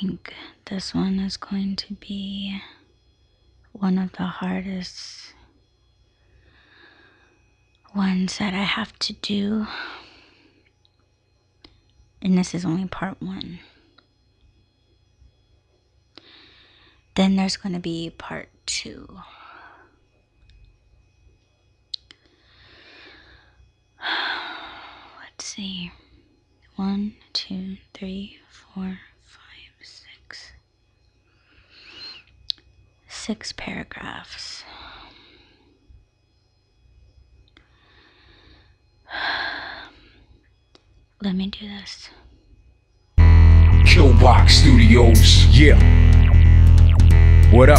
think this one is going to be one of the hardest ones that I have to do. And this is only part one. Then there's going to be part two. Let's see. One, two, three, four, five, six. Six paragraphs. Let me do this. Killbox Studios. Yeah. What up?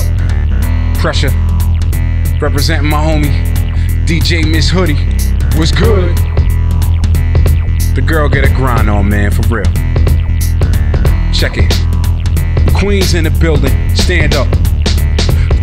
Pressure. Representing my homie, DJ Miss Hoodie. What's good? The girl get a grind on, man, for real. Check it. Queens in the building. Stand up.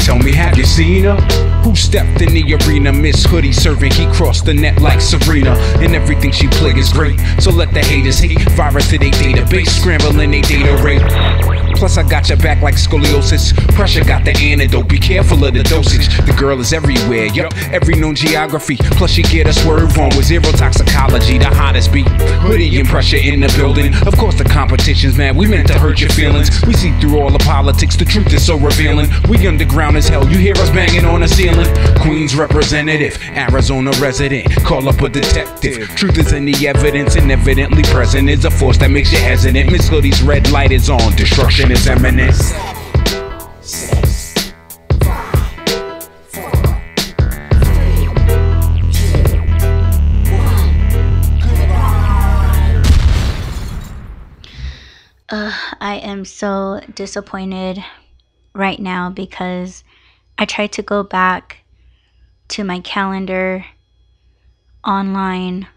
Tell me, have you seen her? Who stepped in the arena? Miss Hoodie serving, he crossed the net like Serena. And everything she play is great. So let the haters hate. Virus to their database, scrambling their data rate. Plus, I got your back like scoliosis. Pressure got the antidote. Be careful of the dosage. The girl is everywhere, yup, every known geography. Plus, she get a swerve on with zero toxicology. The hottest beat. Hoodie and pressure in the building. Of course, the competition's mad. We meant to hurt your feelings. We see through all the politics. The truth is so revealing. We underground as hell. You hear us banging on the ceiling. Queens representative, Arizona resident. Call up a detective. Truth is in the evidence, and evidently present is a force that makes you hesitant. Miss Hoodie's red light is on. Destruction is. Uh, I am so disappointed right now because I tried to go back to my calendar online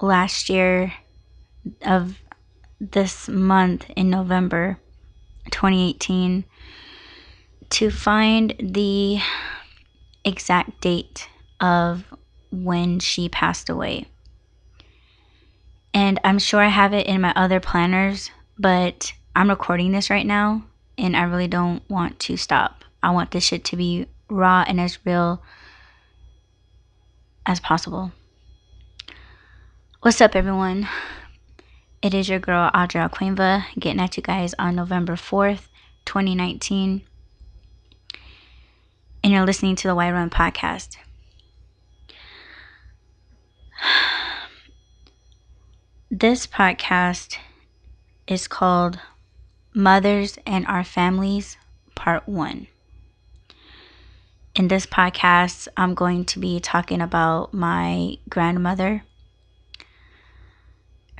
last year of this month in November 2018 to find the exact date of when she passed away. And I'm sure I have it in my other planners, but I'm recording this right now and I really don't want to stop. I want this shit to be raw and as real as possible. What's up, everyone? It is your girl Audra Aquinva getting at you guys on November 4th, 2019. And you're listening to the Why Run podcast. This podcast is called Mothers and Our Families, Part 1. In this podcast, I'm going to be talking about my grandmother.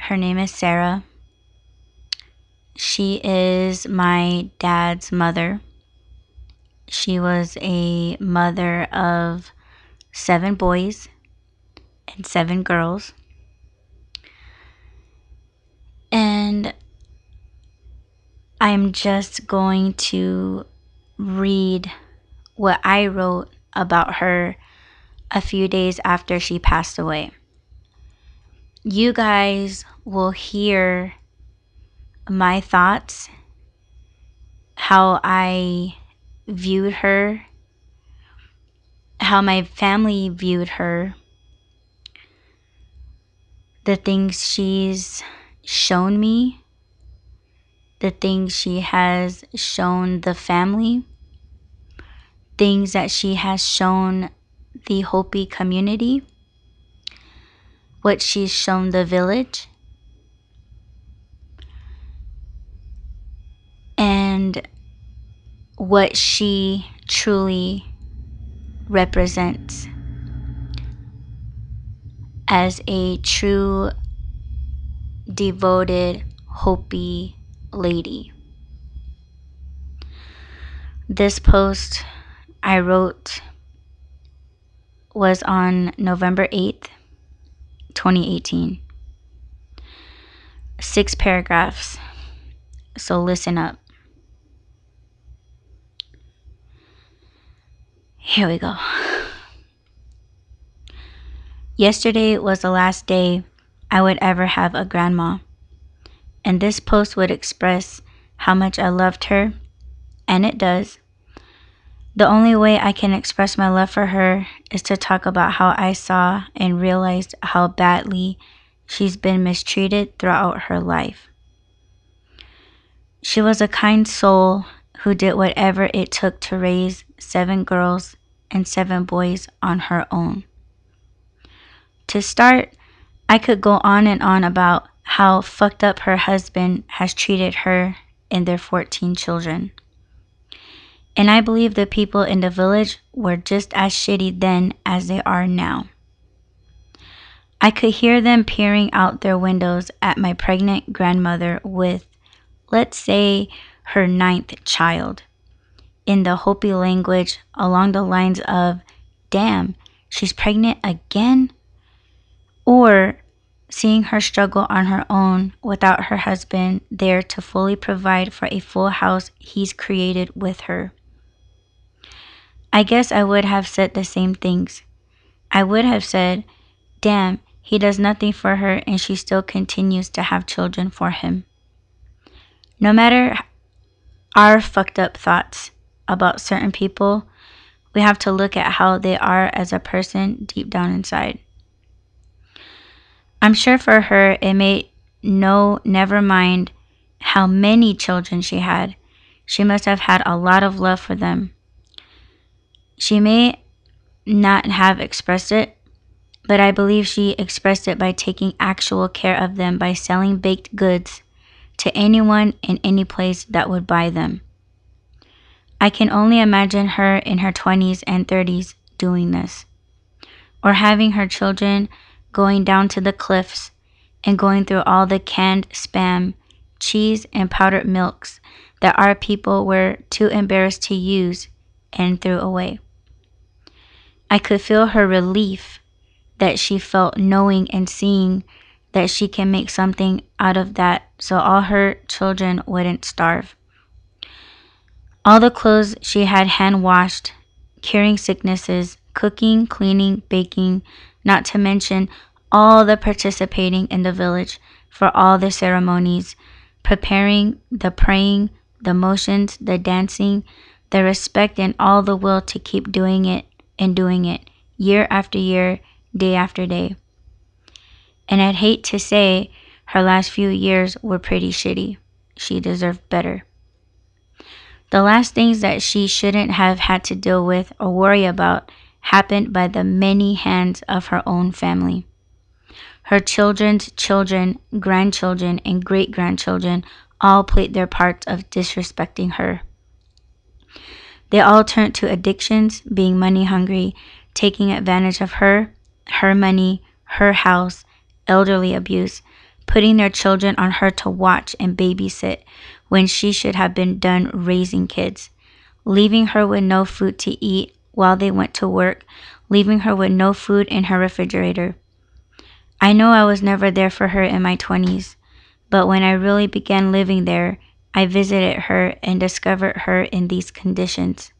Her name is Sarah. She is my dad's mother. She was a mother of seven boys and seven girls. And I'm just going to read what I wrote about her a few days after she passed away. You guys will hear my thoughts, how I viewed her, how my family viewed her, the things she's shown me, the things she has shown the family, things that she has shown the Hopi community, what she's shown the village, and what she truly represents as a true devoted Hopi lady. This post I wrote was on November 8th, 2018. Six paragraphs. So listen up. Here we go. Yesterday was the last day I would ever have a grandma, and this post would express how much I loved her, and it does. The only way I can express my love for her is to talk about how I saw and realized how badly she's been mistreated throughout her life. She was a kind soul who did whatever it took to raise seven girls and seven boys on her own. To start, I could go on and on about how fucked up her husband has treated her and their 14 children. And I believe the people in the village were just as shitty then as they are now. I could hear them peering out their windows at my pregnant grandmother with, let's say, her ninth child, in the Hopi language along the lines of, damn, she's pregnant again? Or seeing her struggle on her own without her husband there to fully provide for a full house he's created with her. I guess I would have said the same things. I would have said, Damn, he does nothing for her and she still continues to have children for him. No matter our fucked up thoughts about certain people, we have to look at how they are as a person deep down inside. I'm sure for her, it made no, never mind how many children she had. She must have had a lot of love for them. She may not have expressed it, but I believe she expressed it by taking actual care of them by selling baked goods to anyone in any place that would buy them. I can only imagine her in her 20s and 30s doing this, or having her children going down to the cliffs and going through all the canned spam, cheese, and powdered milks that our people were too embarrassed to use and threw away. I could feel her relief that she felt knowing and seeing that she can make something out of that so all her children wouldn't starve. All the clothes she had hand washed, curing sicknesses, cooking, cleaning, baking, not to mention all the participating in the village for all the ceremonies, preparing, the praying, the motions, the dancing, the respect, and all the will to keep doing it and doing it year after year, day after day. And I'd hate to say her last few years were pretty shitty. She deserved better. The last things that she shouldn't have had to deal with or worry about happened by the many hands of her own family. Her children's children, grandchildren, and great grandchildren all played their parts of disrespecting her. They all turned to addictions, being money hungry, taking advantage of her, her money, her house, elderly abuse, putting their children on her to watch and babysit when she should have been done raising kids, leaving her with no food to eat while they went to work, leaving her with no food in her refrigerator. I know I was never there for her in my 20s, but when I really began living there, I visited her and discovered her in these conditions.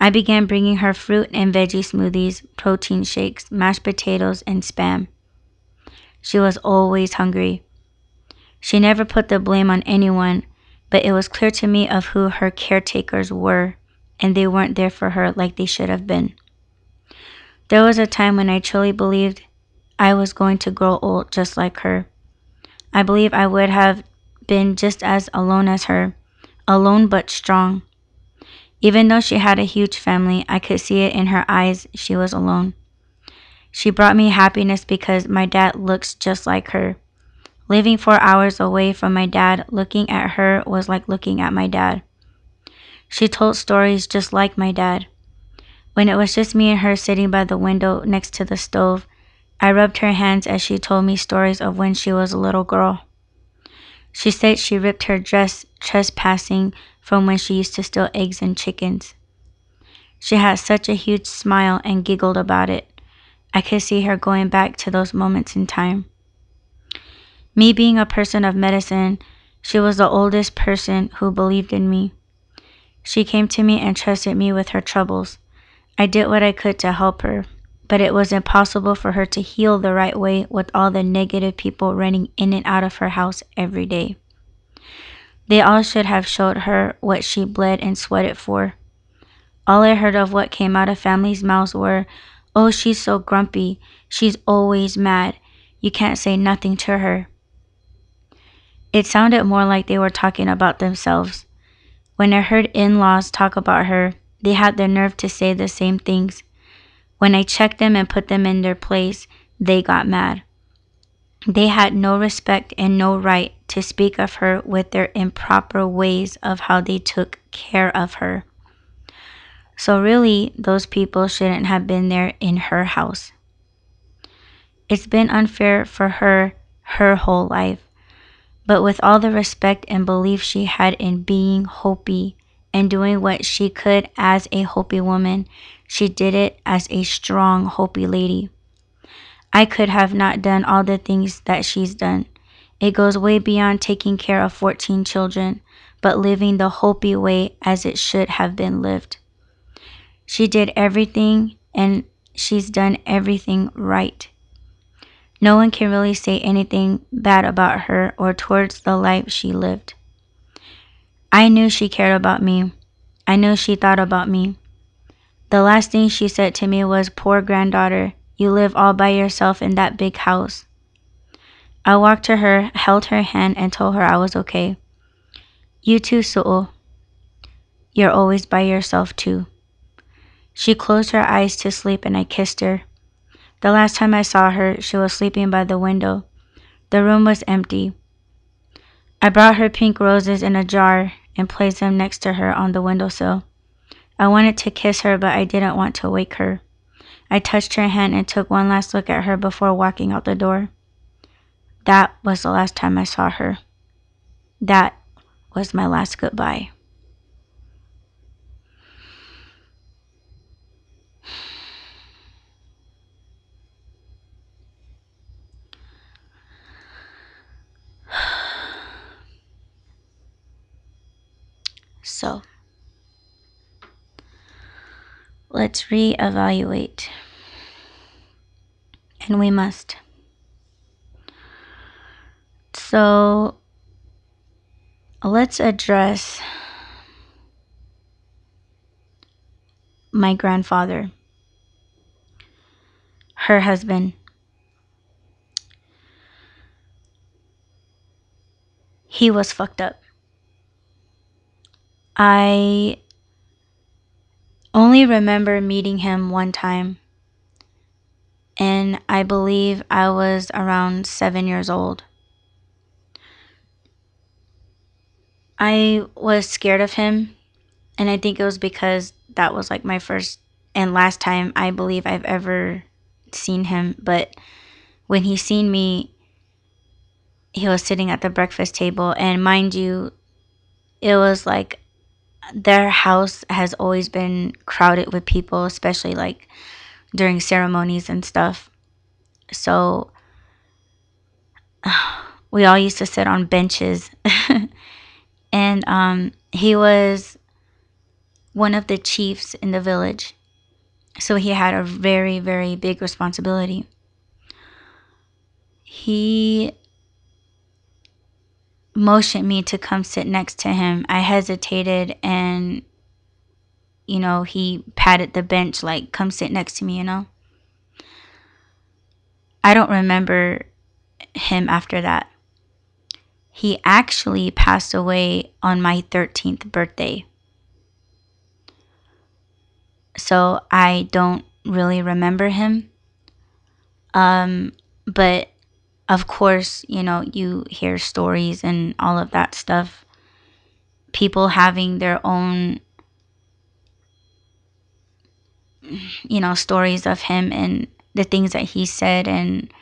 I began bringing her fruit and veggie smoothies, protein shakes, mashed potatoes, and spam. She was always hungry. She never put the blame on anyone, but it was clear to me of who her caretakers were, and they weren't there for her like they should have been. There was a time when I truly believed I was going to grow old just like her. I believe I would have been just as alone as her, alone but strong. Even though she had a huge family, I could see it in her eyes she was alone. She brought me happiness because my dad looks just like her. Living four hours away from my dad, looking at her was like looking at my dad. She told stories just like my dad. When it was just me and her sitting by the window next to the stove, I rubbed her hands as she told me stories of when she was a little girl. She said she ripped her dress trespassing from when she used to steal eggs and chickens. She had such a huge smile and giggled about it. I could see her going back to those moments in time. Me being a person of medicine, she was the oldest person who believed in me. She came to me and trusted me with her troubles. I did what I could to help her, but it was impossible for her to heal the right way with all the negative people running in and out of her house every day. They all should have showed her what she bled and sweated for. All I heard of what came out of families' mouths were, Oh, she's so grumpy. She's always mad. You can't say nothing to her. It sounded more like they were talking about themselves. When I heard in laws talk about her, they had the nerve to say the same things. When I checked them and put them in their place, they got mad. They had no respect and no right to speak of her with their improper ways of how they took care of her. So, really, those people shouldn't have been there in her house. It's been unfair for her her whole life. But with all the respect and belief she had in being Hopi and doing what she could as a Hopi woman, she did it as a strong Hopi lady. I could have not done all the things that she's done. It goes way beyond taking care of 14 children, but living the Hopi way as it should have been lived. She did everything and she's done everything right. No one can really say anything bad about her or towards the life she lived. I knew she cared about me. I knew she thought about me. The last thing she said to me was, Poor granddaughter, you live all by yourself in that big house. I walked to her, held her hand, and told her I was okay. You too, Su'ul. You're always by yourself too. She closed her eyes to sleep and I kissed her. The last time I saw her, she was sleeping by the window. The room was empty. I brought her pink roses in a jar and placed them next to her on the windowsill. I wanted to kiss her, but I didn't want to wake her. I touched her hand and took one last look at her before walking out the door. That was the last time I saw her. That was my last goodbye. So let's reevaluate. And we must. So let's address my grandfather, her husband. He was fucked up. I only remember meeting him one time. And I believe I was around seven years old. I was scared of him. And I think it was because that was like my first and last time I believe I've ever seen him. But when he seen me, he was sitting at the breakfast table. And mind you, it was like their house has always been crowded with people, especially like during ceremonies and stuff. So we all used to sit on benches. and um, he was one of the chiefs in the village. So he had a very, very big responsibility. He motioned me to come sit next to him. I hesitated and you know, he patted the bench like come sit next to me, you know. I don't remember him after that. He actually passed away on my 13th birthday. So I don't really remember him. Um, but of course, you know, you hear stories and all of that stuff. People having their own, you know, stories of him and the things that he said and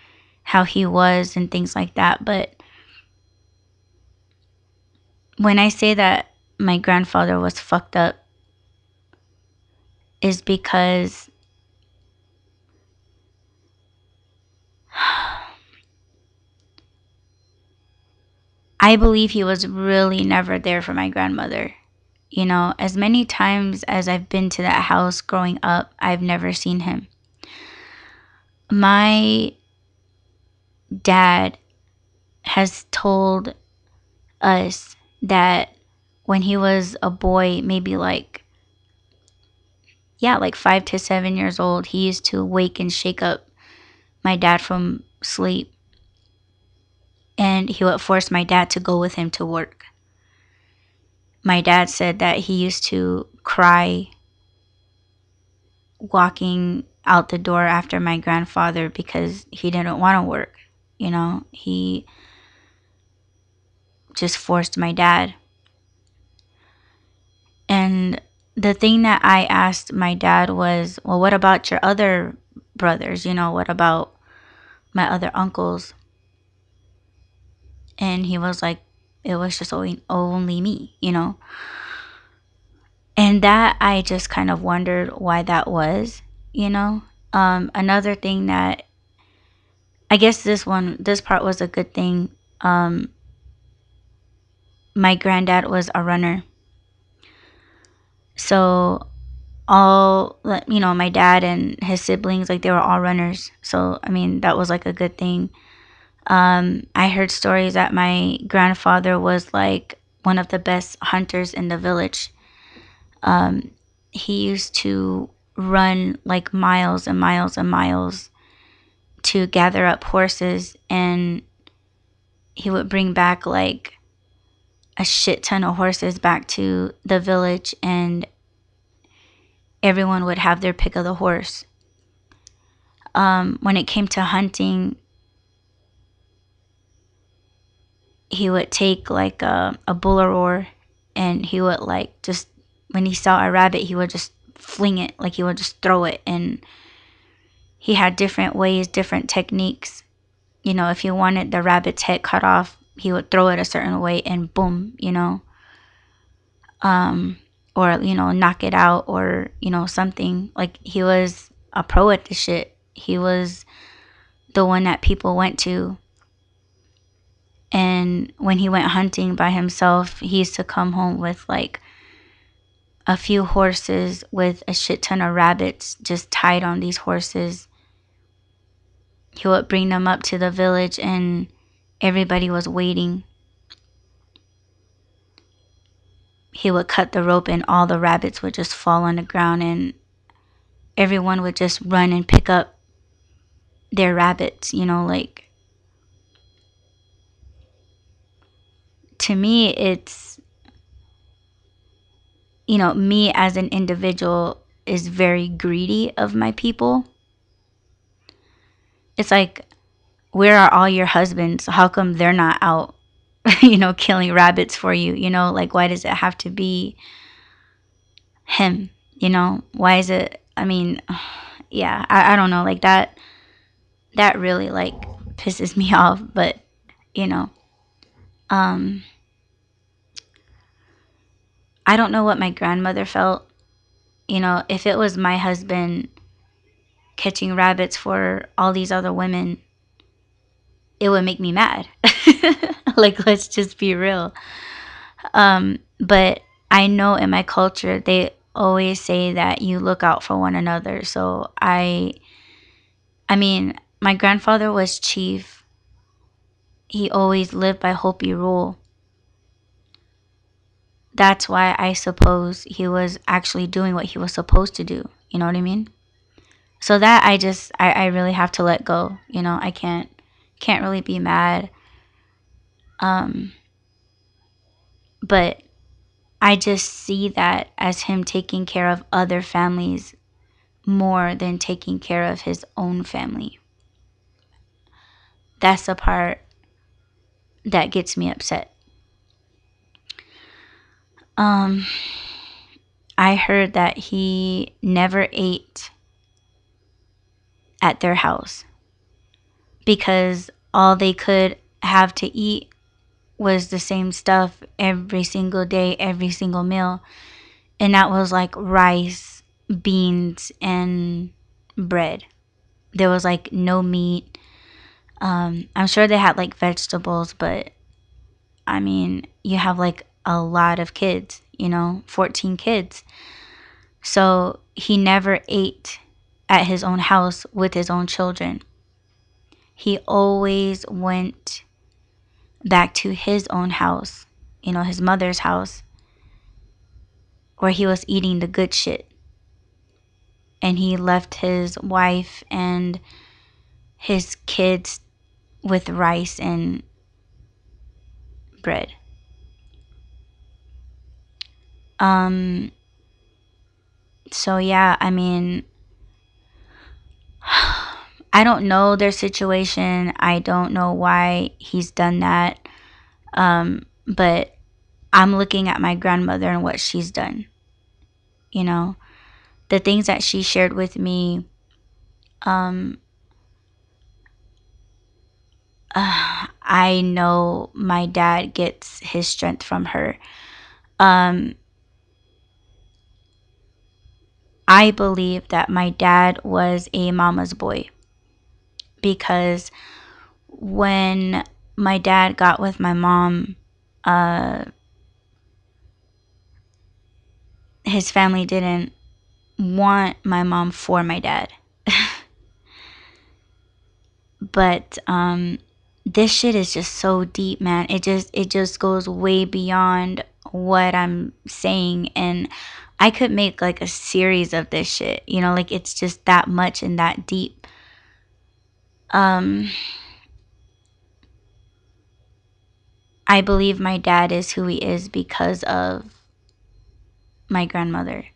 how he was and things like that. But when I say that my grandfather was fucked up, is because I believe he was really never there for my grandmother. You know, as many times as I've been to that house growing up, I've never seen him. My dad has told us that when he was a boy, maybe like yeah, like five to seven years old, he used to wake and shake up my dad from sleep. And he would force my dad to go with him to work. My dad said that he used to cry walking out the door after my grandfather because he didn't want to work. You know, he just forced my dad. And the thing that I asked my dad was, well, what about your other brothers? You know, what about my other uncles? And he was like, it was just only, only me, you know? And that I just kind of wondered why that was, you know? Um, another thing that I guess this one, this part was a good thing. Um, my granddad was a runner so all you know my dad and his siblings like they were all runners so i mean that was like a good thing um, i heard stories that my grandfather was like one of the best hunters in the village um, he used to run like miles and miles and miles to gather up horses and he would bring back like a shit ton of horses back to the village and everyone would have their pick of the horse. Um, when it came to hunting, he would take like a, a bull roar and he would like just when he saw a rabbit he would just fling it like he would just throw it and he had different ways different techniques you know if he wanted the rabbit's head cut off he would throw it a certain way and boom, you know. Um, or you know, knock it out or, you know, something. Like he was a pro at the shit. He was the one that people went to. And when he went hunting by himself, he used to come home with like a few horses with a shit ton of rabbits just tied on these horses. He would bring them up to the village and Everybody was waiting. He would cut the rope, and all the rabbits would just fall on the ground, and everyone would just run and pick up their rabbits, you know, like. To me, it's, you know, me as an individual is very greedy of my people. It's like where are all your husbands? How come they're not out, you know, killing rabbits for you? You know, like, why does it have to be him? You know, why is it? I mean, yeah, I, I don't know. Like, that, that really, like, pisses me off. But, you know, um, I don't know what my grandmother felt. You know, if it was my husband catching rabbits for all these other women, it would make me mad. like, let's just be real. Um, but I know in my culture, they always say that you look out for one another. So I, I mean, my grandfather was chief. He always lived by Hopi rule. That's why I suppose he was actually doing what he was supposed to do. You know what I mean? So that I just, I, I really have to let go. You know, I can't can't really be mad. Um, but I just see that as him taking care of other families more than taking care of his own family. That's the part that gets me upset. Um, I heard that he never ate at their house because all they could have to eat was the same stuff every single day, every single meal. And that was like rice, beans, and bread. There was like no meat. Um, I'm sure they had like vegetables, but I mean, you have like a lot of kids, you know, 14 kids. So he never ate at his own house with his own children he always went back to his own house, you know, his mother's house, where he was eating the good shit. And he left his wife and his kids with rice and bread. Um so yeah, I mean I don't know their situation. I don't know why he's done that. Um, but I'm looking at my grandmother and what she's done. You know, the things that she shared with me. Um, uh, I know my dad gets his strength from her. Um, I believe that my dad was a mama's boy because when my dad got with my mom, uh, his family didn't want my mom for my dad. but um, this shit is just so deep, man. It just it just goes way beyond what I'm saying and I could make like a series of this shit. You know, like it's just that much and that deep um, I believe my dad is who he is because of my grandmother.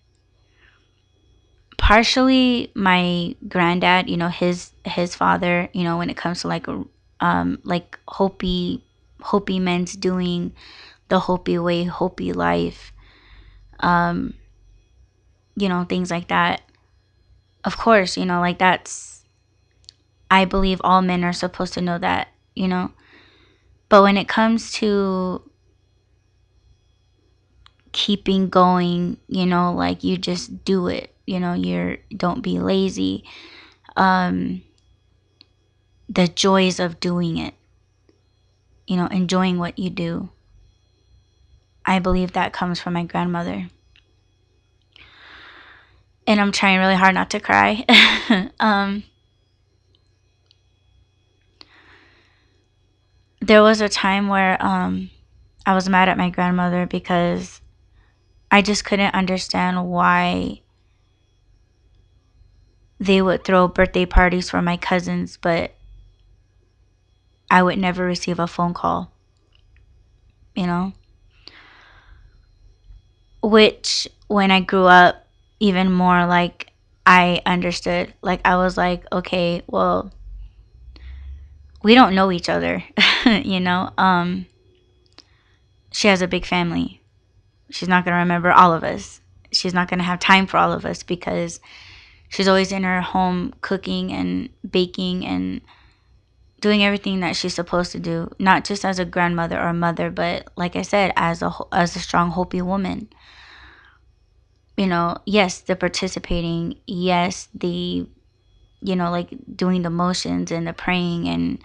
Partially my granddad, you know, his his father, you know, when it comes to like um like Hopi Hopi men's doing the Hopi way, Hopi life. Um you know, things like that. Of course, you know, like that's I believe all men are supposed to know that, you know. But when it comes to keeping going, you know, like you just do it, you know, you're don't be lazy. Um the joys of doing it. You know, enjoying what you do. I believe that comes from my grandmother. And I'm trying really hard not to cry. um there was a time where um, I was mad at my grandmother because I just couldn't understand why they would throw birthday parties for my cousins, but I would never receive a phone call. You know? Which, when I grew up, even more like I understood. Like, I was like, okay, well, we don't know each other, you know. Um she has a big family. She's not going to remember all of us. She's not going to have time for all of us because she's always in her home cooking and baking and doing everything that she's supposed to do, not just as a grandmother or a mother, but like I said, as a as a strong Hopi woman. You know, yes, the participating, yes, the you know, like doing the motions and the praying and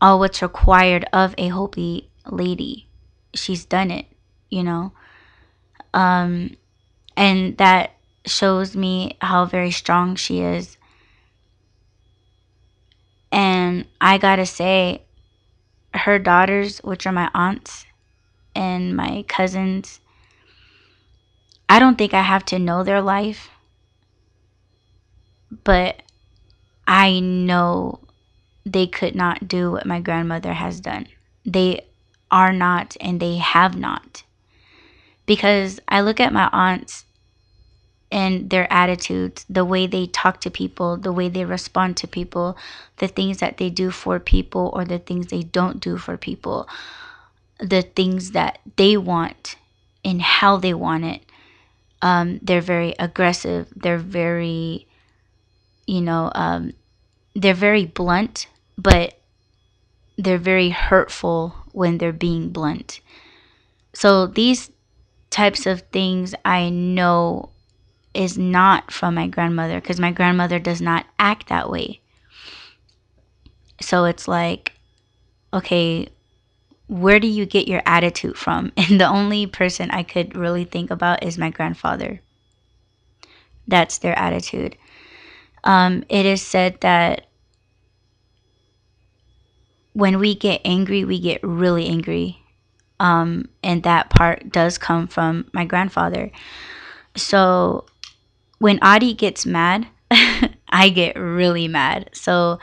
all what's required of a Hopi lady. She's done it, you know. Um, and that shows me how very strong she is. And I gotta say, her daughters, which are my aunts and my cousins, I don't think I have to know their life but I know they could not do what my grandmother has done. They are not and they have not. Because I look at my aunts and their attitudes, the way they talk to people, the way they respond to people, the things that they do for people or the things they don't do for people, the things that they want and how they want it. Um, they're very aggressive. They're very you know, um, they're very blunt, but they're very hurtful when they're being blunt. So these types of things I know is not from my grandmother because my grandmother does not act that way. So it's like, okay, where do you get your attitude from? And the only person I could really think about is my grandfather. That's their attitude um, it is said that when we get angry, we get really angry. Um, and that part does come from my grandfather. So when Adi gets mad, I get really mad. So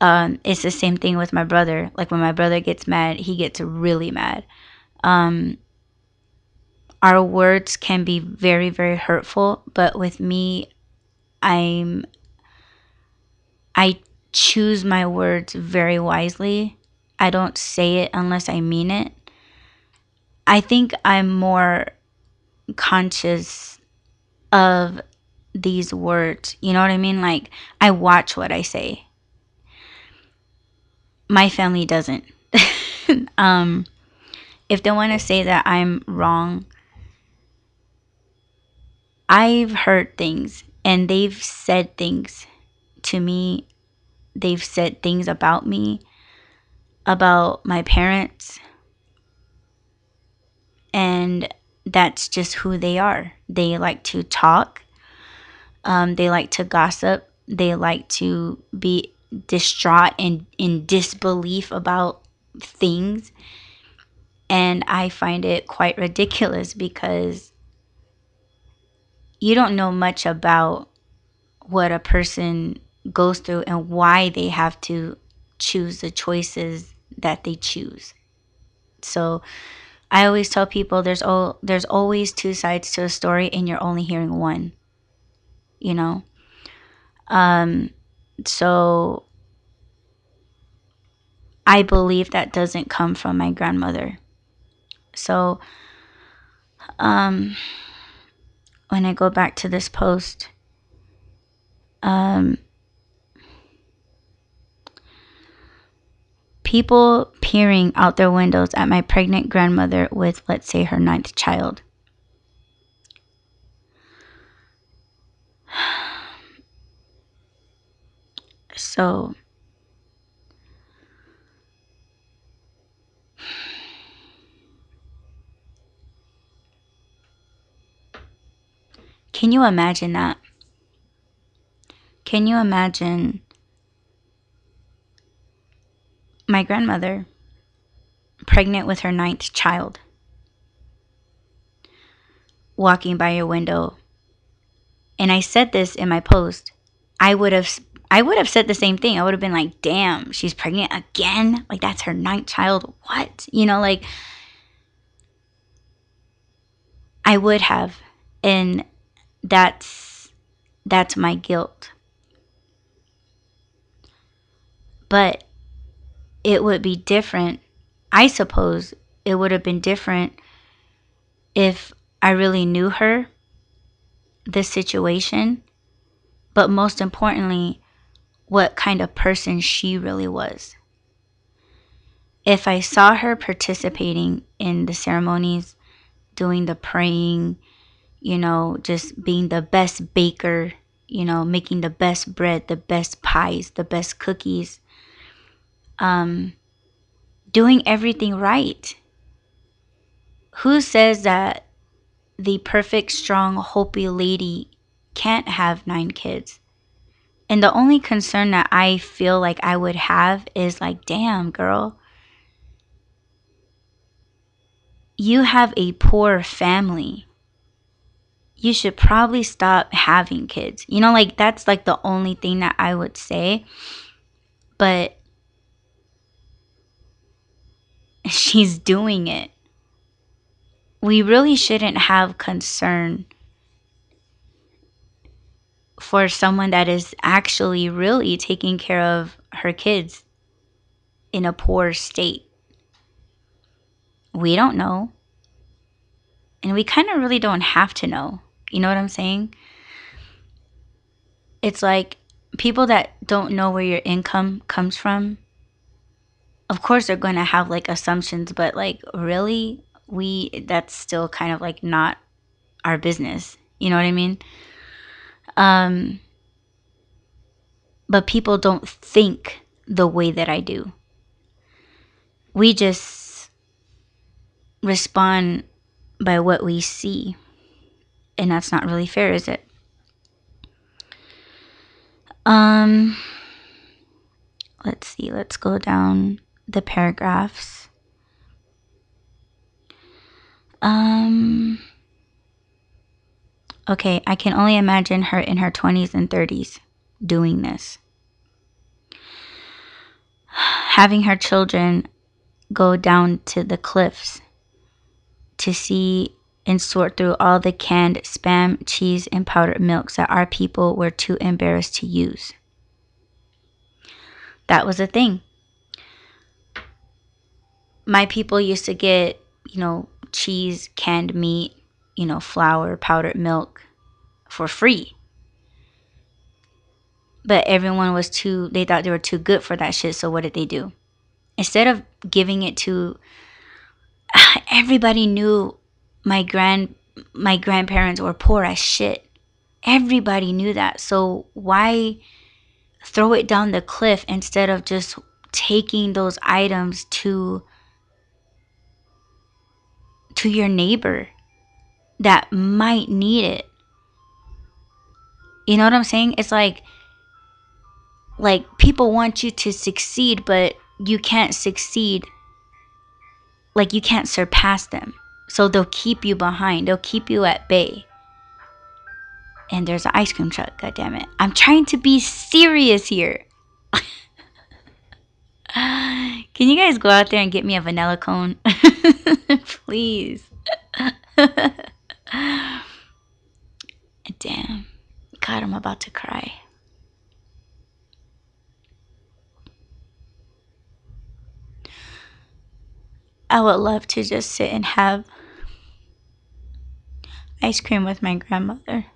um, it's the same thing with my brother. Like when my brother gets mad, he gets really mad. Um, our words can be very, very hurtful, but with me, I'm I choose my words very wisely. I don't say it unless I mean it. I think I'm more conscious of these words. You know what I mean? Like, I watch what I say. My family doesn't. um, if they want to say that I'm wrong, I've heard things and they've said things to me. They've said things about me, about my parents. And that's just who they are. They like to talk, um, they like to gossip, they like to be distraught and in disbelief about things. And I find it quite ridiculous because you don't know much about what a person goes through and why they have to choose the choices that they choose. So I always tell people there's all there's always two sides to a story and you're only hearing one. You know? Um so I believe that doesn't come from my grandmother. So um when I go back to this post um people peering out their windows at my pregnant grandmother with, let's say, her ninth child. So, can you imagine that? Can you imagine my grandmother, pregnant with her ninth child, walking by your window. And I said this in my post. I would have I would have said the same thing. I would have been like, "Damn, she's pregnant again? Like that's her ninth child. What?" You know, like I would have and that's that's my guilt. But it would be different. I suppose it would have been different if I really knew her, the situation, but most importantly, what kind of person she really was. If I saw her participating in the ceremonies, doing the praying, you know, just being the best baker, you know, making the best bread, the best pies, the best cookies, um, doing everything right. Who says that the perfect, strong, Hopi lady can't have nine kids? And the only concern that I feel like I would have is like, damn, girl, you have a poor family. You should probably stop having kids. You know, like that's like the only thing that I would say. But she's doing it. We really shouldn't have concern for someone that is actually really taking care of her kids in a poor state. We don't know. And we kind of really don't have to know. You know what I'm saying? It's like people that don't know where your income comes from of course they're going to have like assumptions but like really we that's still kind of like not our business. You know what i mean? Um but people don't think the way that i do. We just respond by what we see and that's not really fair is it? Um let's see let's go down the paragraphs. Um Okay, I can only imagine her in her 20s and 30s doing this. Having her children go down to the cliffs to see and sort through all the canned spam, cheese, and powdered milks that our people were too embarrassed to use. That was a thing. My people used to get, you know, cheese, canned meat, you know, flour, powdered milk for free. But everyone was too, they thought they were too good for that shit. So what did they do? Instead of giving it to, everybody knew my grand, my grandparents were poor as shit. Everybody knew that. So why throw it down the cliff instead of just taking those items to to your neighbor that might need it. You know what I'm saying? It's like like people want you to succeed, but you can't succeed. Like you can't surpass them. So they'll keep you behind. They'll keep you at bay. And there's an ice cream truck, god damn it. I'm trying to be serious here. Can you guys go out there and get me a vanilla cone? Please. Damn. God, I'm about to cry. I would love to just sit and have ice cream with my grandmother.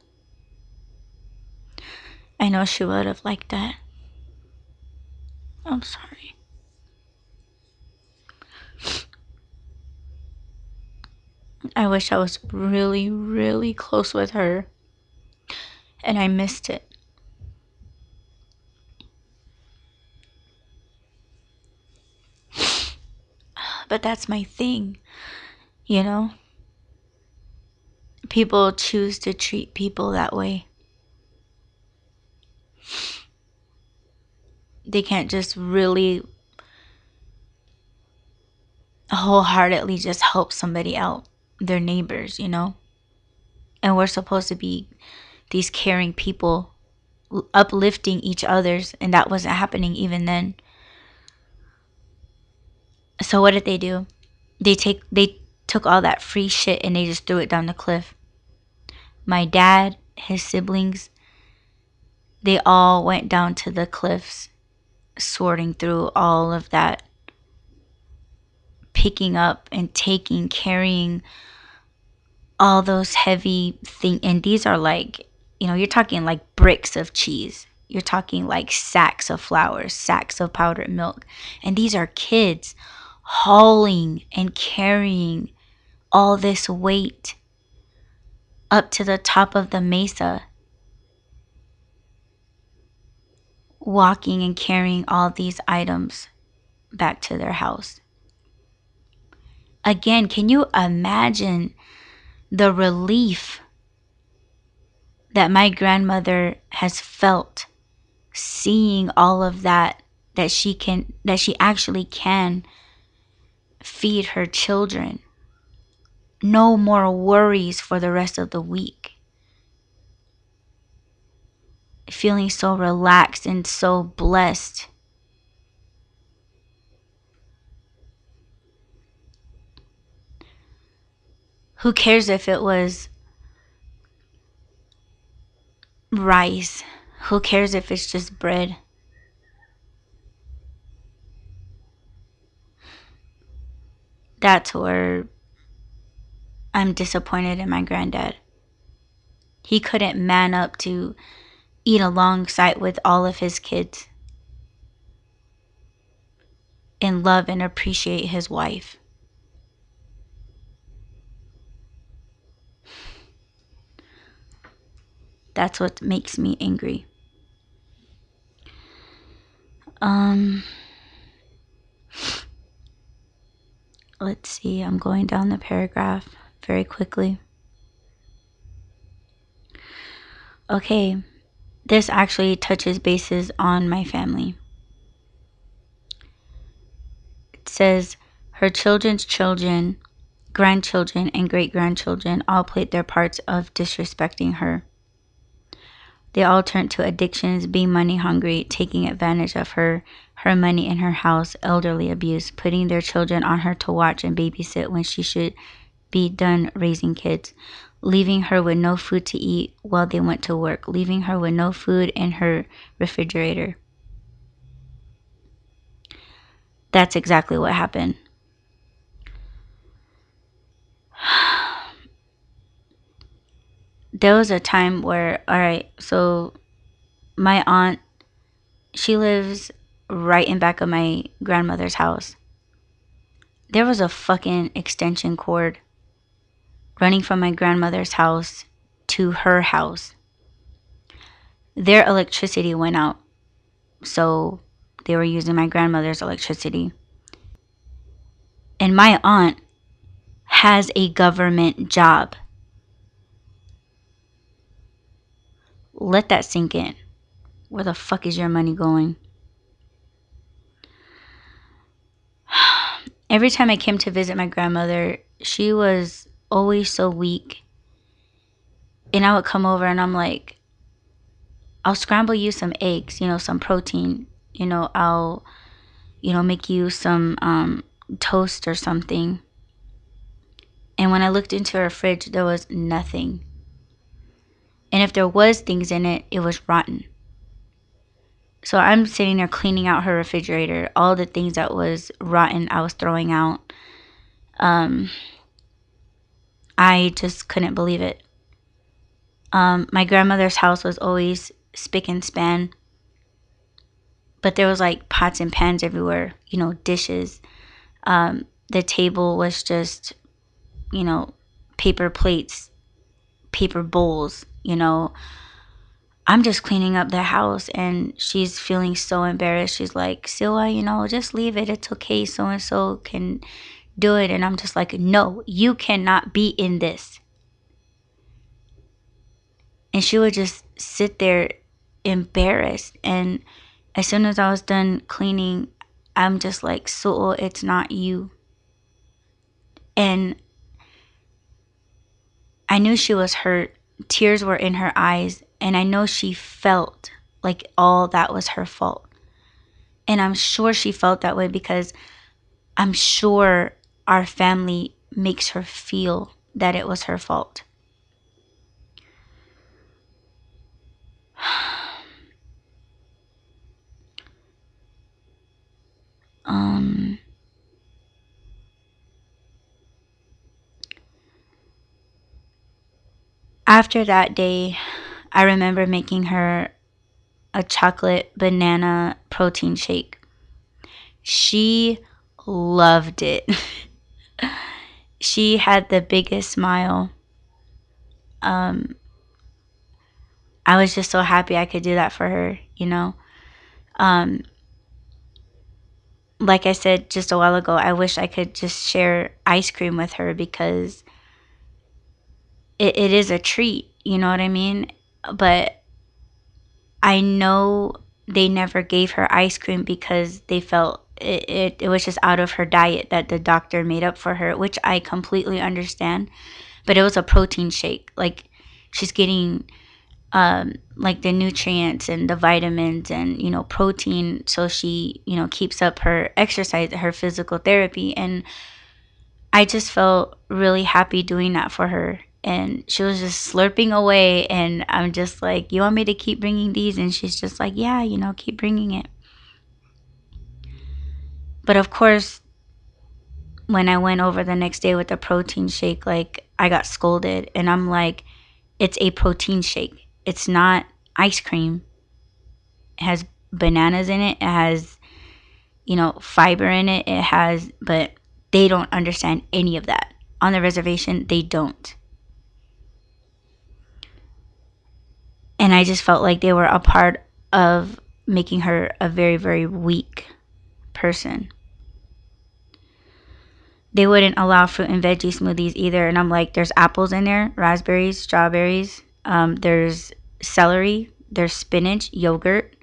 I know she would have liked that. I'm sorry. I wish I was really, really close with her and I missed it. But that's my thing, you know? People choose to treat people that way. They can't just really wholeheartedly just help somebody out, their neighbors, you know? And we're supposed to be these caring people uplifting each other's and that wasn't happening even then. So what did they do? They take they took all that free shit and they just threw it down the cliff. My dad his siblings they all went down to the cliffs sorting through all of that picking up and taking carrying all those heavy things and these are like you know, you're talking like bricks of cheese. You're talking like sacks of flour, sacks of powdered milk. And these are kids hauling and carrying all this weight up to the top of the mesa, walking and carrying all these items back to their house. Again, can you imagine the relief that my grandmother has felt seeing all of that that she can that she actually can feed her children? No more worries for the rest of the week. Feeling so relaxed and so blessed who cares if it was rice. Who cares if it's just bread? That's where I'm disappointed in my granddad. He couldn't man up to eat alongside with all of his kids and love and appreciate his wife. That's what makes me angry. Um, let's see, I'm going down the paragraph very quickly. Okay, this actually touches bases on my family. It says, her children's children grandchildren and great grandchildren all played their parts of disrespecting her. They all turned to addictions, being money hungry, taking advantage of her, her money in her house, elderly abuse, putting their children on her to watch and babysit when she should be done raising kids, leaving her with no food to eat while they went to work, leaving her with no food in her refrigerator. That's exactly what happened. there was a time where, all right, so my aunt, she lives right in back of my grandmother's house. There was a fucking extension cord running from my grandmother's house to her house. Their electricity went out. So they were using my grandmother's electricity. And my aunt has a government job. Let that sink in. Where the fuck is your money going? Every time I came to visit my grandmother, she was always so weak. And I would come over and I'm like, I'll scramble you some eggs, you know, some protein. You know, I'll, you know, make you some um, toast or something. And when I looked into her fridge, there was nothing. And if there was things in it, it was rotten. So I'm sitting there cleaning out her refrigerator. All the things that was rotten, I was throwing out. Um, I just couldn't believe it. Um, my grandmother's house was always spick and span, but there was like pots and pans everywhere. You know, dishes. Um, the table was just, you know, paper plates, paper bowls you know, I'm just cleaning up the house and she's feeling so embarrassed. She's like, Sila, you know, just leave it. It's okay. So and so can do it. And I'm just like, no, you cannot be in this. And she would just sit there embarrassed. And as soon as I was done cleaning, I'm just like, so it's not you. And I knew she was hurt tears were in her eyes, and I know she felt like all that was her fault. And I'm sure she felt that way because I'm sure our family makes her feel that it was her fault. um after that day, I remember making her a chocolate banana protein shake. She loved it. she had the biggest smile. Um, I was just so happy I could do that for her, you know. Um, like I said just a while ago, I wish I could just share ice cream with her because it, it is a treat, you know what I mean? But I know they never gave her ice cream because they felt it, it, it was just out of her diet that the doctor made up for her, which I completely understand. But it was a protein shake. Like she's getting um, like the nutrients and the vitamins and you know protein so she you know keeps up her exercise her physical therapy and i just felt really happy doing that for her and she was just slurping away and i'm just like you want me to keep bringing these? And she's just like yeah you know keep bringing it. But of course when i went over the next day with the protein shake like i got scolded and i'm like it's a protein shake. It's not ice cream. It has bananas in it. It has you know fiber in it. It has but they don't understand any of that. On the reservation they don't and I just felt like they were a part of making her a very, very weak person. They wouldn't allow fruit and veggie smoothies either. And I'm like, there's apples in there, raspberries, strawberries, um, there's celery, there's spinach, yogurt.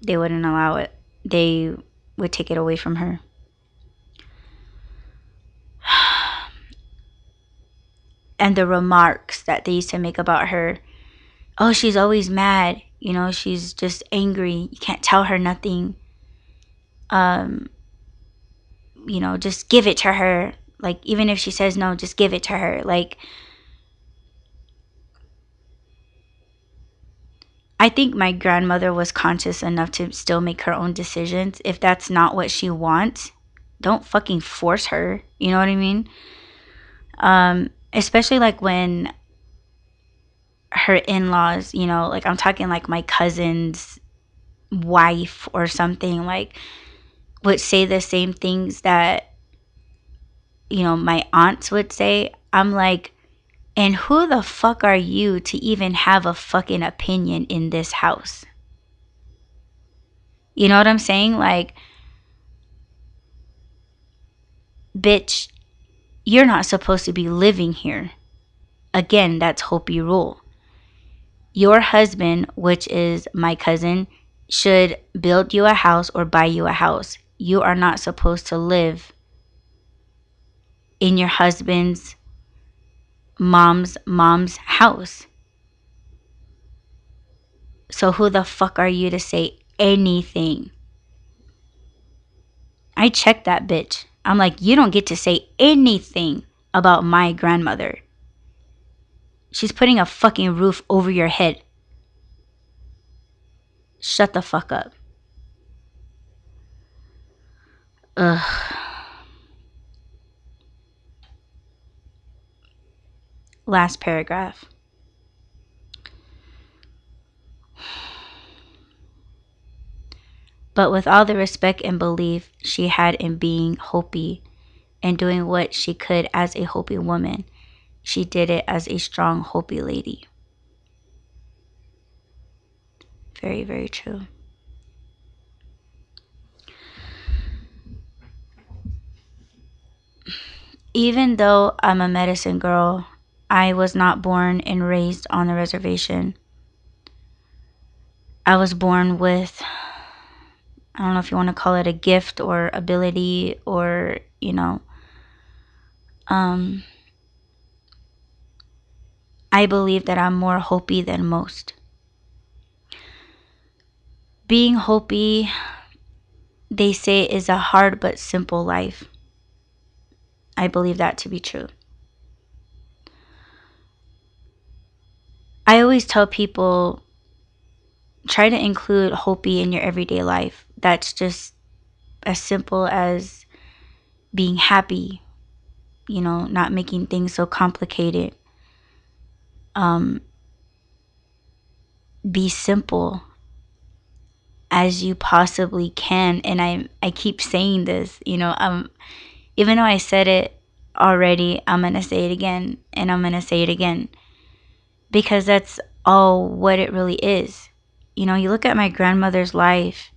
They wouldn't allow it. They would take it away from her. and the remarks that they used to make about her. Oh, she's always mad. You know, she's just angry. You can't tell her nothing. Um, you know, just give it to her. Like, even if she says no, just give it to her. Like, I think my grandmother was conscious enough to still make her own decisions. If that's not what she wants, don't fucking force her. You know what I mean? Um, especially like when her in-laws, you know, like I'm talking like my cousin's wife or something like would say the same things that you know my aunts would say. I'm like and who the fuck are you to even have a fucking opinion in this house? You know what I'm saying? Like, bitch, you're not supposed to be living here. Again, that's Hopi rule. Your husband, which is my cousin, should build you a house or buy you a house. You are not supposed to live in your husband's mom's mom's house. So who the fuck are you to say anything? I checked that bitch. I'm like, you don't get to say anything about my grandmother. She's putting a fucking roof over your head. Shut the fuck up. Ugh. last paragraph. But with all the respect and belief she had in being Hopi and doing what she could as a Hopi woman, she did it as a strong Hopi lady. Very, very true. Even though I'm a medicine girl I was not born and raised on the reservation. I was born with, I don't know if you want to call it a gift or ability or, you know, um, I believe that I'm more Hopi than most. Being Hopi, they say, is a hard but simple life. I believe that to be true. I always tell people try to include Hopi in your everyday life. That's just as simple as being happy, you know, not making things so complicated. Um, be simple as you possibly can and I I keep saying this, you know, um even though I said it already, I'm going to say it again and I'm going to say it again because that's all what it really is. You know, you look at my grandmother's life,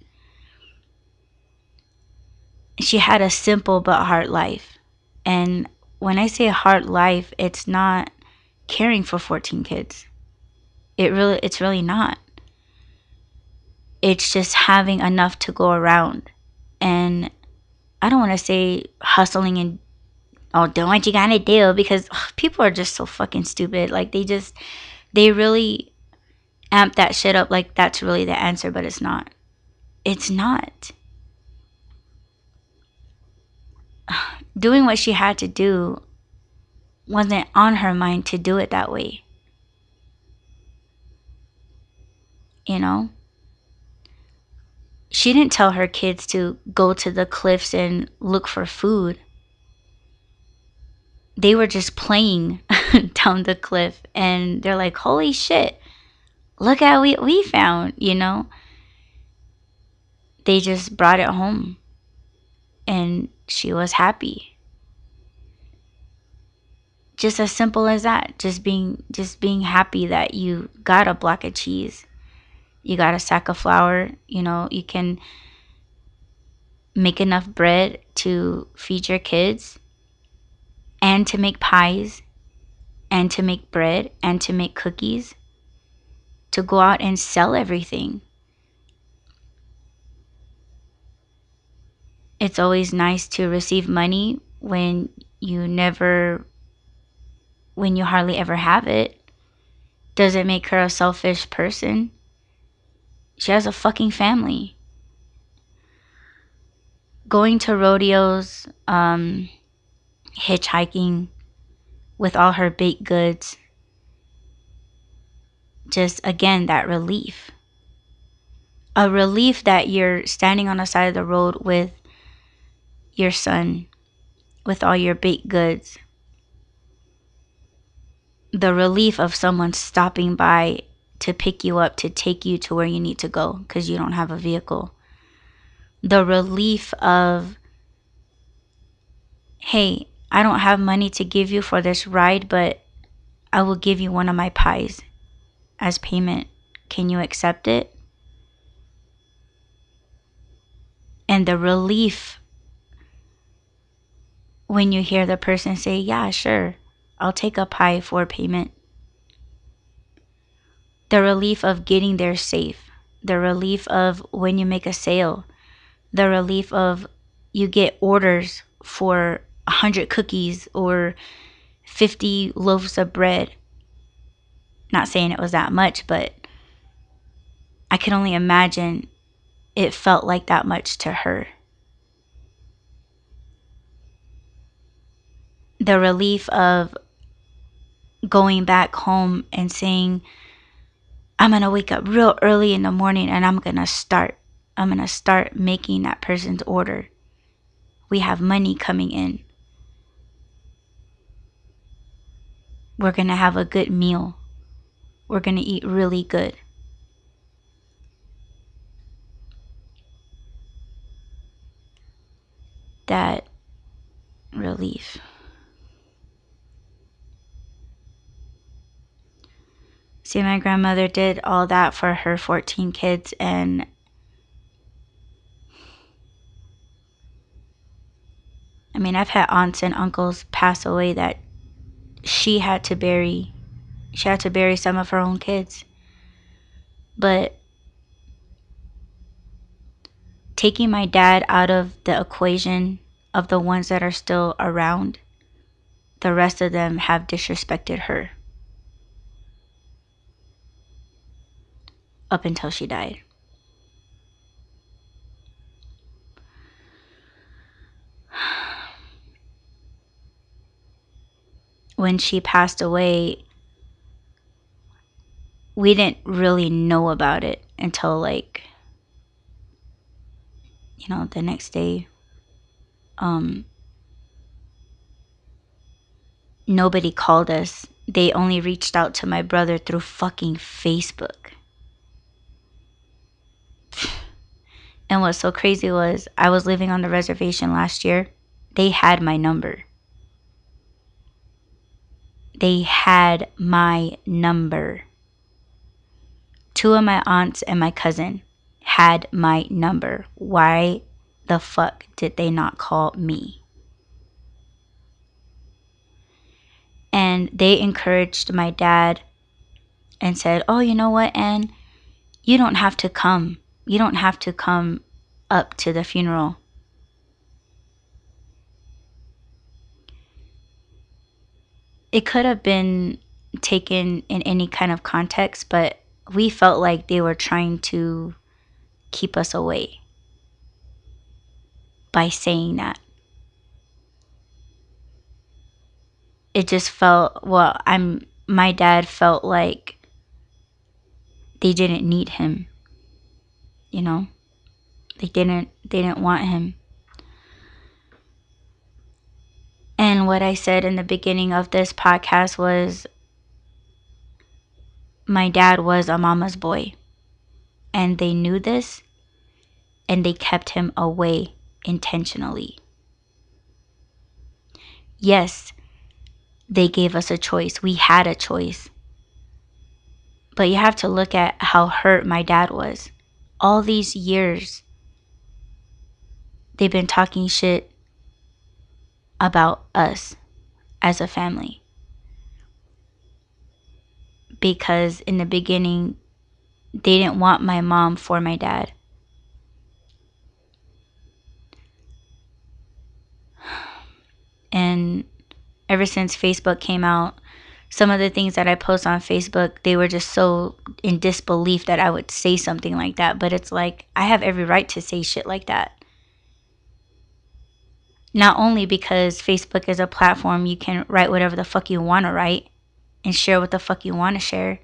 she had a simple but hard life. And when I say hard life, it's not caring for 14 kids. It really it's really not. It's just having enough to go around. And I don't want to say hustling and oh, do what you gotta do because ugh, people are just so fucking stupid. Like they just, they really amp that shit up like that's really the answer, but it's not. It's not. Doing what she had to do wasn't on her mind to do it that way. You know? She didn't tell her kids to go to the cliffs and look for food they were just playing down the cliff and they're like, holy shit, look at what we found, you know? They just brought it home and she was happy. Just as simple as that. Just being just being happy that you got a block of cheese. You got a sack of flour, you know, you can make enough bread to feed your kids and to make pies and to make bread and to make cookies, to go out and sell everything. It's always nice to receive money when you never when you hardly ever have it doesn't make her a selfish person. She has a fucking family. Going to rodeos, um, hitchhiking with all her baked goods. Just again, that relief. A relief that you're standing on the side of the road with your son, with all your baked goods. The relief of someone stopping by to pick you up, to take you to where you need to go because you don't have a vehicle. The relief of, hey, I don't have money to give you for this ride, but I will give you one of my pies as payment. Can you accept it? And the relief when you hear the person say, Yeah, sure, I'll take a pie for payment. The relief of getting there safe, the relief of when you make a sale, the relief of you get orders for 100 cookies or 50 loaves of bread. Not saying it was that much, but I can only imagine it felt like that much to her. The relief of going back home and saying, I'm going to wake up real early in the morning and I'm going to start. I'm going to start making that person's order. We have money coming in. We're going to have a good meal. We're going to eat really good. That relief. See, my grandmother did all that for her 14 kids, and I mean, I've had aunts and uncles pass away that she had to bury she had to bury some of her own kids. But taking my dad out of the equation of the ones that are still around, the rest of them have disrespected her. Up until she died. when she passed away, we didn't really know about it until like you know the next day. Um nobody called us. They only reached out to my brother through fucking facebook and what's so crazy was i was living on the reservation last year they had my number they had my number. Two of my aunts and my cousin had my number. Why the fuck did they not call me? And they encouraged my dad and said, Oh, you know what, Anne? You don't have to come. You don't have to come up to the funeral. it could have been taken in any kind of context, but we felt like they were trying to keep us away by saying that. It just felt, well, I'm, my dad felt like they didn't need him. You know? They didn't, they didn't want him. And what I said in the beginning of this podcast was my dad was a mama's boy. And they knew this and they kept him away intentionally. Yes, they gave us a choice. We had a choice. But you have to look at how hurt my dad was. All these years, they've been talking shit about us as a family. Because in the beginning, they didn't want my mom for my dad. And ever since Facebook came out, some of the things that I post on Facebook, they were just so in disbelief that I would say something like that. But it's like, I have every right to say shit like that. Not only because Facebook is a platform you can write whatever the fuck you want to write and share what the fuck you want to share,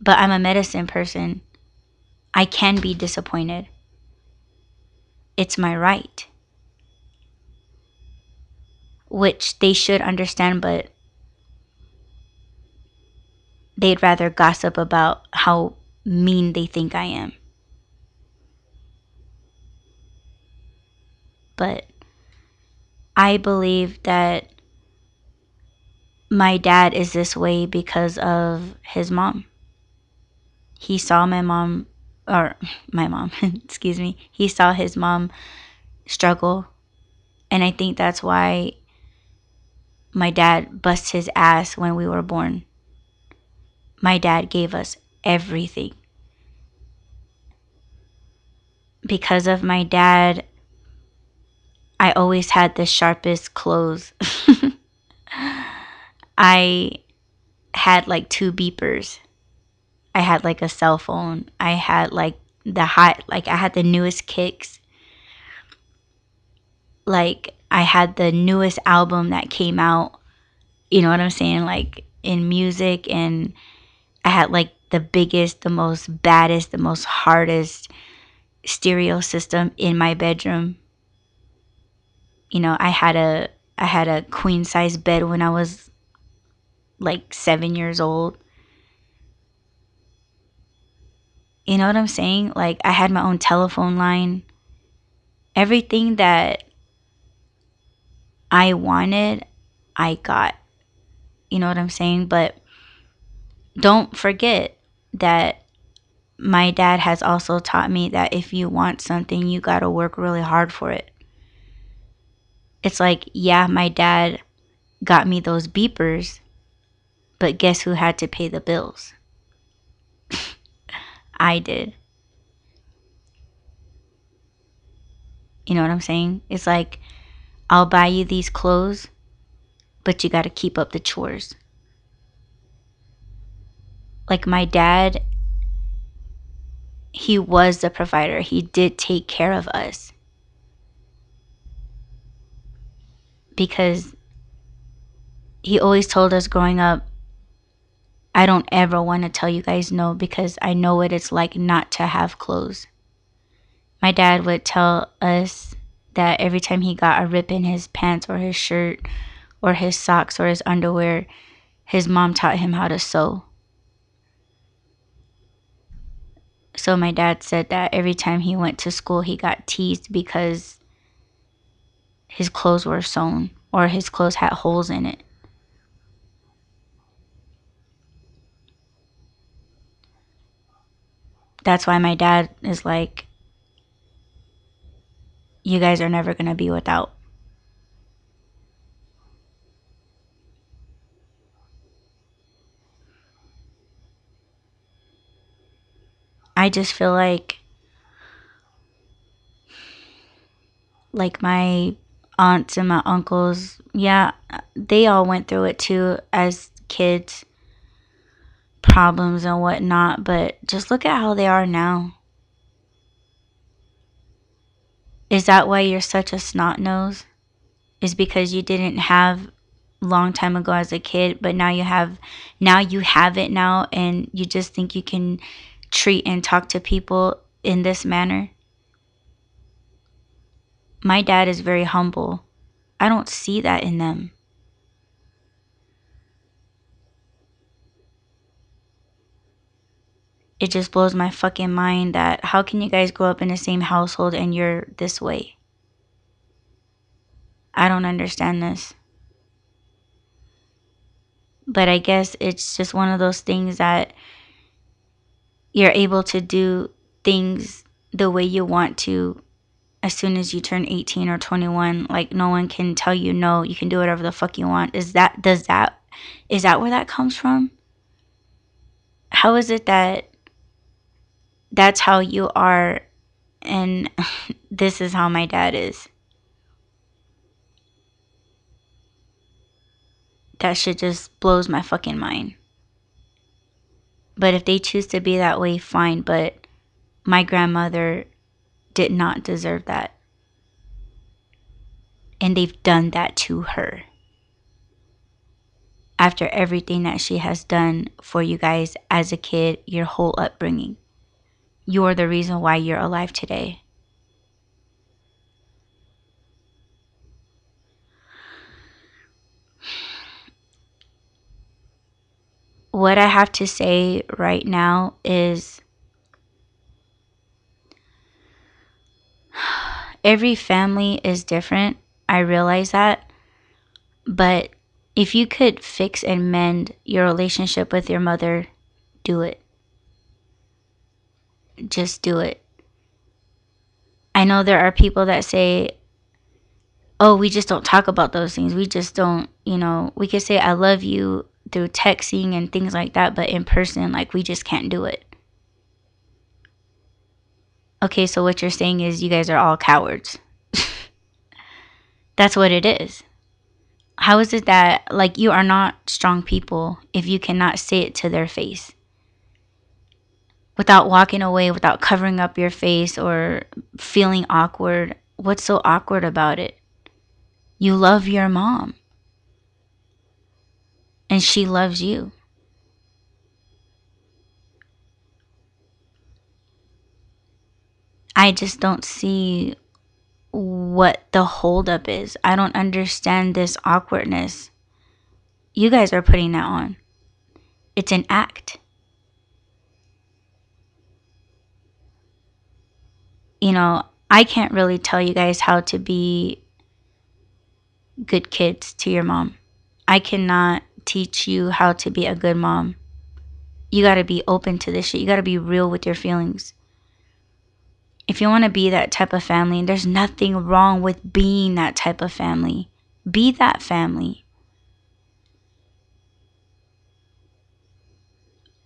but I'm a medicine person. I can be disappointed. It's my right. Which they should understand, but they'd rather gossip about how mean they think I am. But I believe that my dad is this way because of his mom. He saw my mom, or my mom, excuse me, he saw his mom struggle. And I think that's why my dad bust his ass when we were born my dad gave us everything. Because of my dad, I always had the sharpest clothes. I had like two beepers. I had like a cell phone. I had like the hot, like I had the newest kicks. Like I had the newest album that came out. You know what I'm saying? Like in music and I had like the biggest, the most baddest, the most hardest stereo system in my bedroom. You know, I had a I had a queen size bed when I was like 7 years old. You know what I'm saying? Like I had my own telephone line. Everything that I wanted, I got. You know what I'm saying? But don't forget that my dad has also taught me that if you want something, you got to work really hard for it. It's like, yeah, my dad got me those beepers, but guess who had to pay the bills? I did. You know what I'm saying? It's like, I'll buy you these clothes, but you got to keep up the chores like my dad he was the provider he did take care of us because he always told us growing up I don't ever want to tell you guys no because I know what it's like not to have clothes. My dad would tell us that every time he got a rip in his pants or his shirt or his socks or his underwear, his mom taught him how to sew. So my dad said that every time he went to school, he got teased because his clothes were sewn or his clothes had holes in it. That's why my dad is like, you guys are never going to be without. I just feel like like my aunts and my uncles, yeah, they all went through it too as kids, problems and whatnot, but just look at how they are now. Is that why you're such a snot nose? Is because you didn't have long time ago as a kid, but now you have now you have it now and you just think you can treat and talk to people in this manner. My dad is very humble. I don't see that in them. It just blows my fucking mind that how can you guys grow up in the same household and you're this way? I don't understand this. But I guess it's just one of those things that you're able to do things the way you want to as soon as you turn 18 or 21 like no one can tell you no you can do whatever the fuck you want. Is that does that is that where that comes from? How is it that that's how you are and this is how my dad is? That shit just blows my fucking mind. But if they choose to be that way, fine. But my grandmother did not deserve that. And they've done that to her. After everything that she has done for you guys as a kid, your whole upbringing, you're the reason why you're alive today. What I have to say right now is every family is different. I realize that. But if you could fix and mend your relationship with your mother, do it. Just do it. I know there are people that say, oh, we just don't talk about those things. We just don't, you know, we could say, I love you through texting and things like that, but in person, like we just can't do it. Okay, so what you're saying is you guys are all cowards. That's what it is. How is it that, like, you are not strong people if you cannot say it to their face? Without walking away, without covering up your face or feeling awkward. What's so awkward about it? You love your mom and she loves you. I just don't see what the holdup is. I don't understand this awkwardness. You guys are putting that on. It's an act. You know, I can't really tell you guys how to be good kids to your mom. I cannot teach you how to be a good mom. You got to be open to this shit. You got to be real with your feelings. If you want to be that type of family, and there's nothing wrong with being that type of family. Be that family.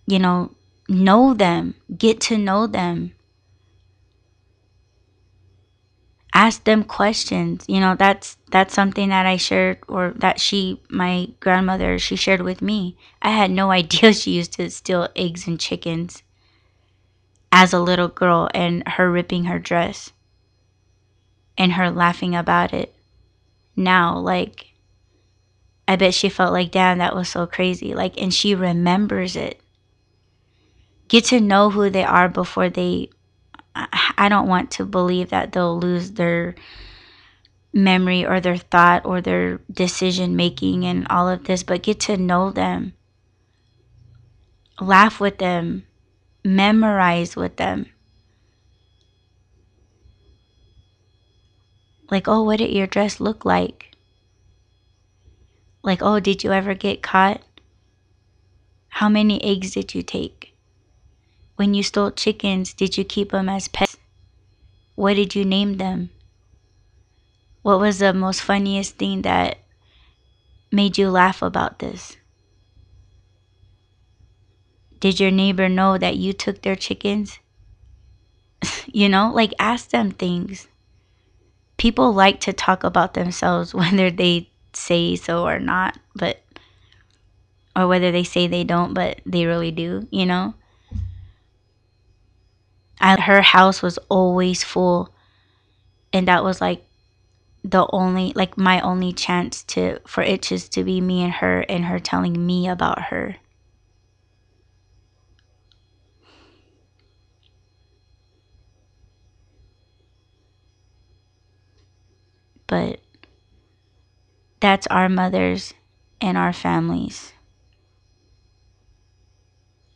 You know, know them, get to know them. Ask them questions. You know that's that's something that i shared or that she my grandmother she shared with me. I had no idea she used to steal eggs and chickens as a little girl and her ripping her dress and her laughing about it. Now like i bet she felt like damn that was so crazy. Like and she remembers it. Get to know who they are before they I don't want to believe that they'll lose their memory or their thought or their decision making and all of this, but get to know them, laugh with them, memorize with them. Like, oh, what did your dress look like? Like, oh, did you ever get caught? How many eggs did you take? When you stole chickens, did you keep them as pets? What did you name them? What was the most funniest thing that made you laugh about this? Did your neighbor know that you took their chickens? you know, like ask them things. People like to talk about themselves whether they say so or not, but or whether they say they don't, but they really do, you know? I, her house was always full. And that was like the only like my only chance to for it just to be me and her and her telling me about her. But that's our mothers and our families.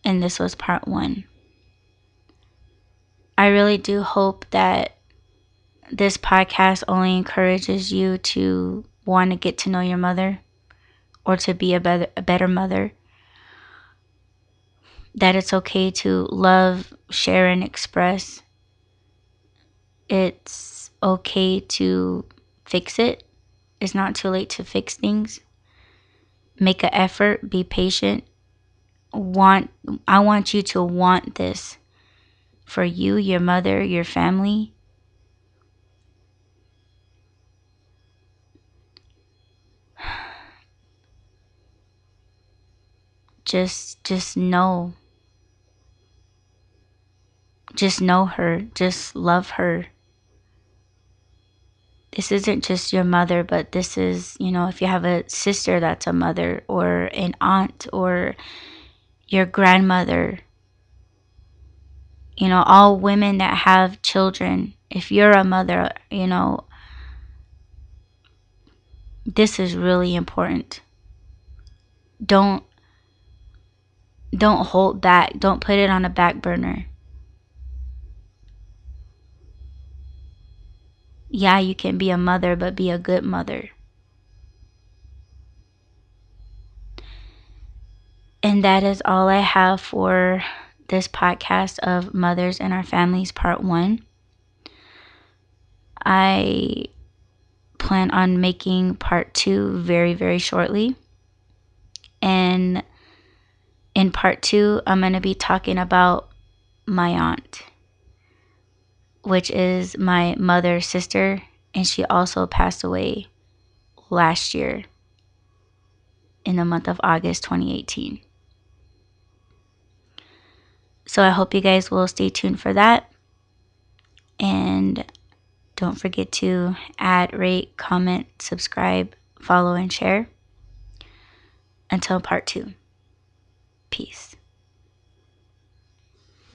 And this was part 1 I really do hope that this podcast only encourages you to want to get to know your mother or to be a better, a better mother. That it's okay to love, share, and express. It's okay to fix it. It's not too late to fix things. Make an effort, be patient. Want I want you to want this for you, your mother, your family. just just know. Just know her. Just love her. This isn't just your mother but this is you know if you have a sister that's a mother or an aunt or your grandmother you know all women that have children if you're a mother you know this is really important don't don't hold back. Don't put it on a back burner. Yeah, you can be a mother, but be a good mother. And that is all I have for this podcast of Mothers and Our Families Part 1. I plan on making part 2 very, very shortly. And in part two, I'm going to be talking about my aunt, which is my mother's sister, and she also passed away last year in the month of August 2018. So I hope you guys will stay tuned for that. And don't forget to add, rate, comment, subscribe, follow, and share. Until part two. Peace.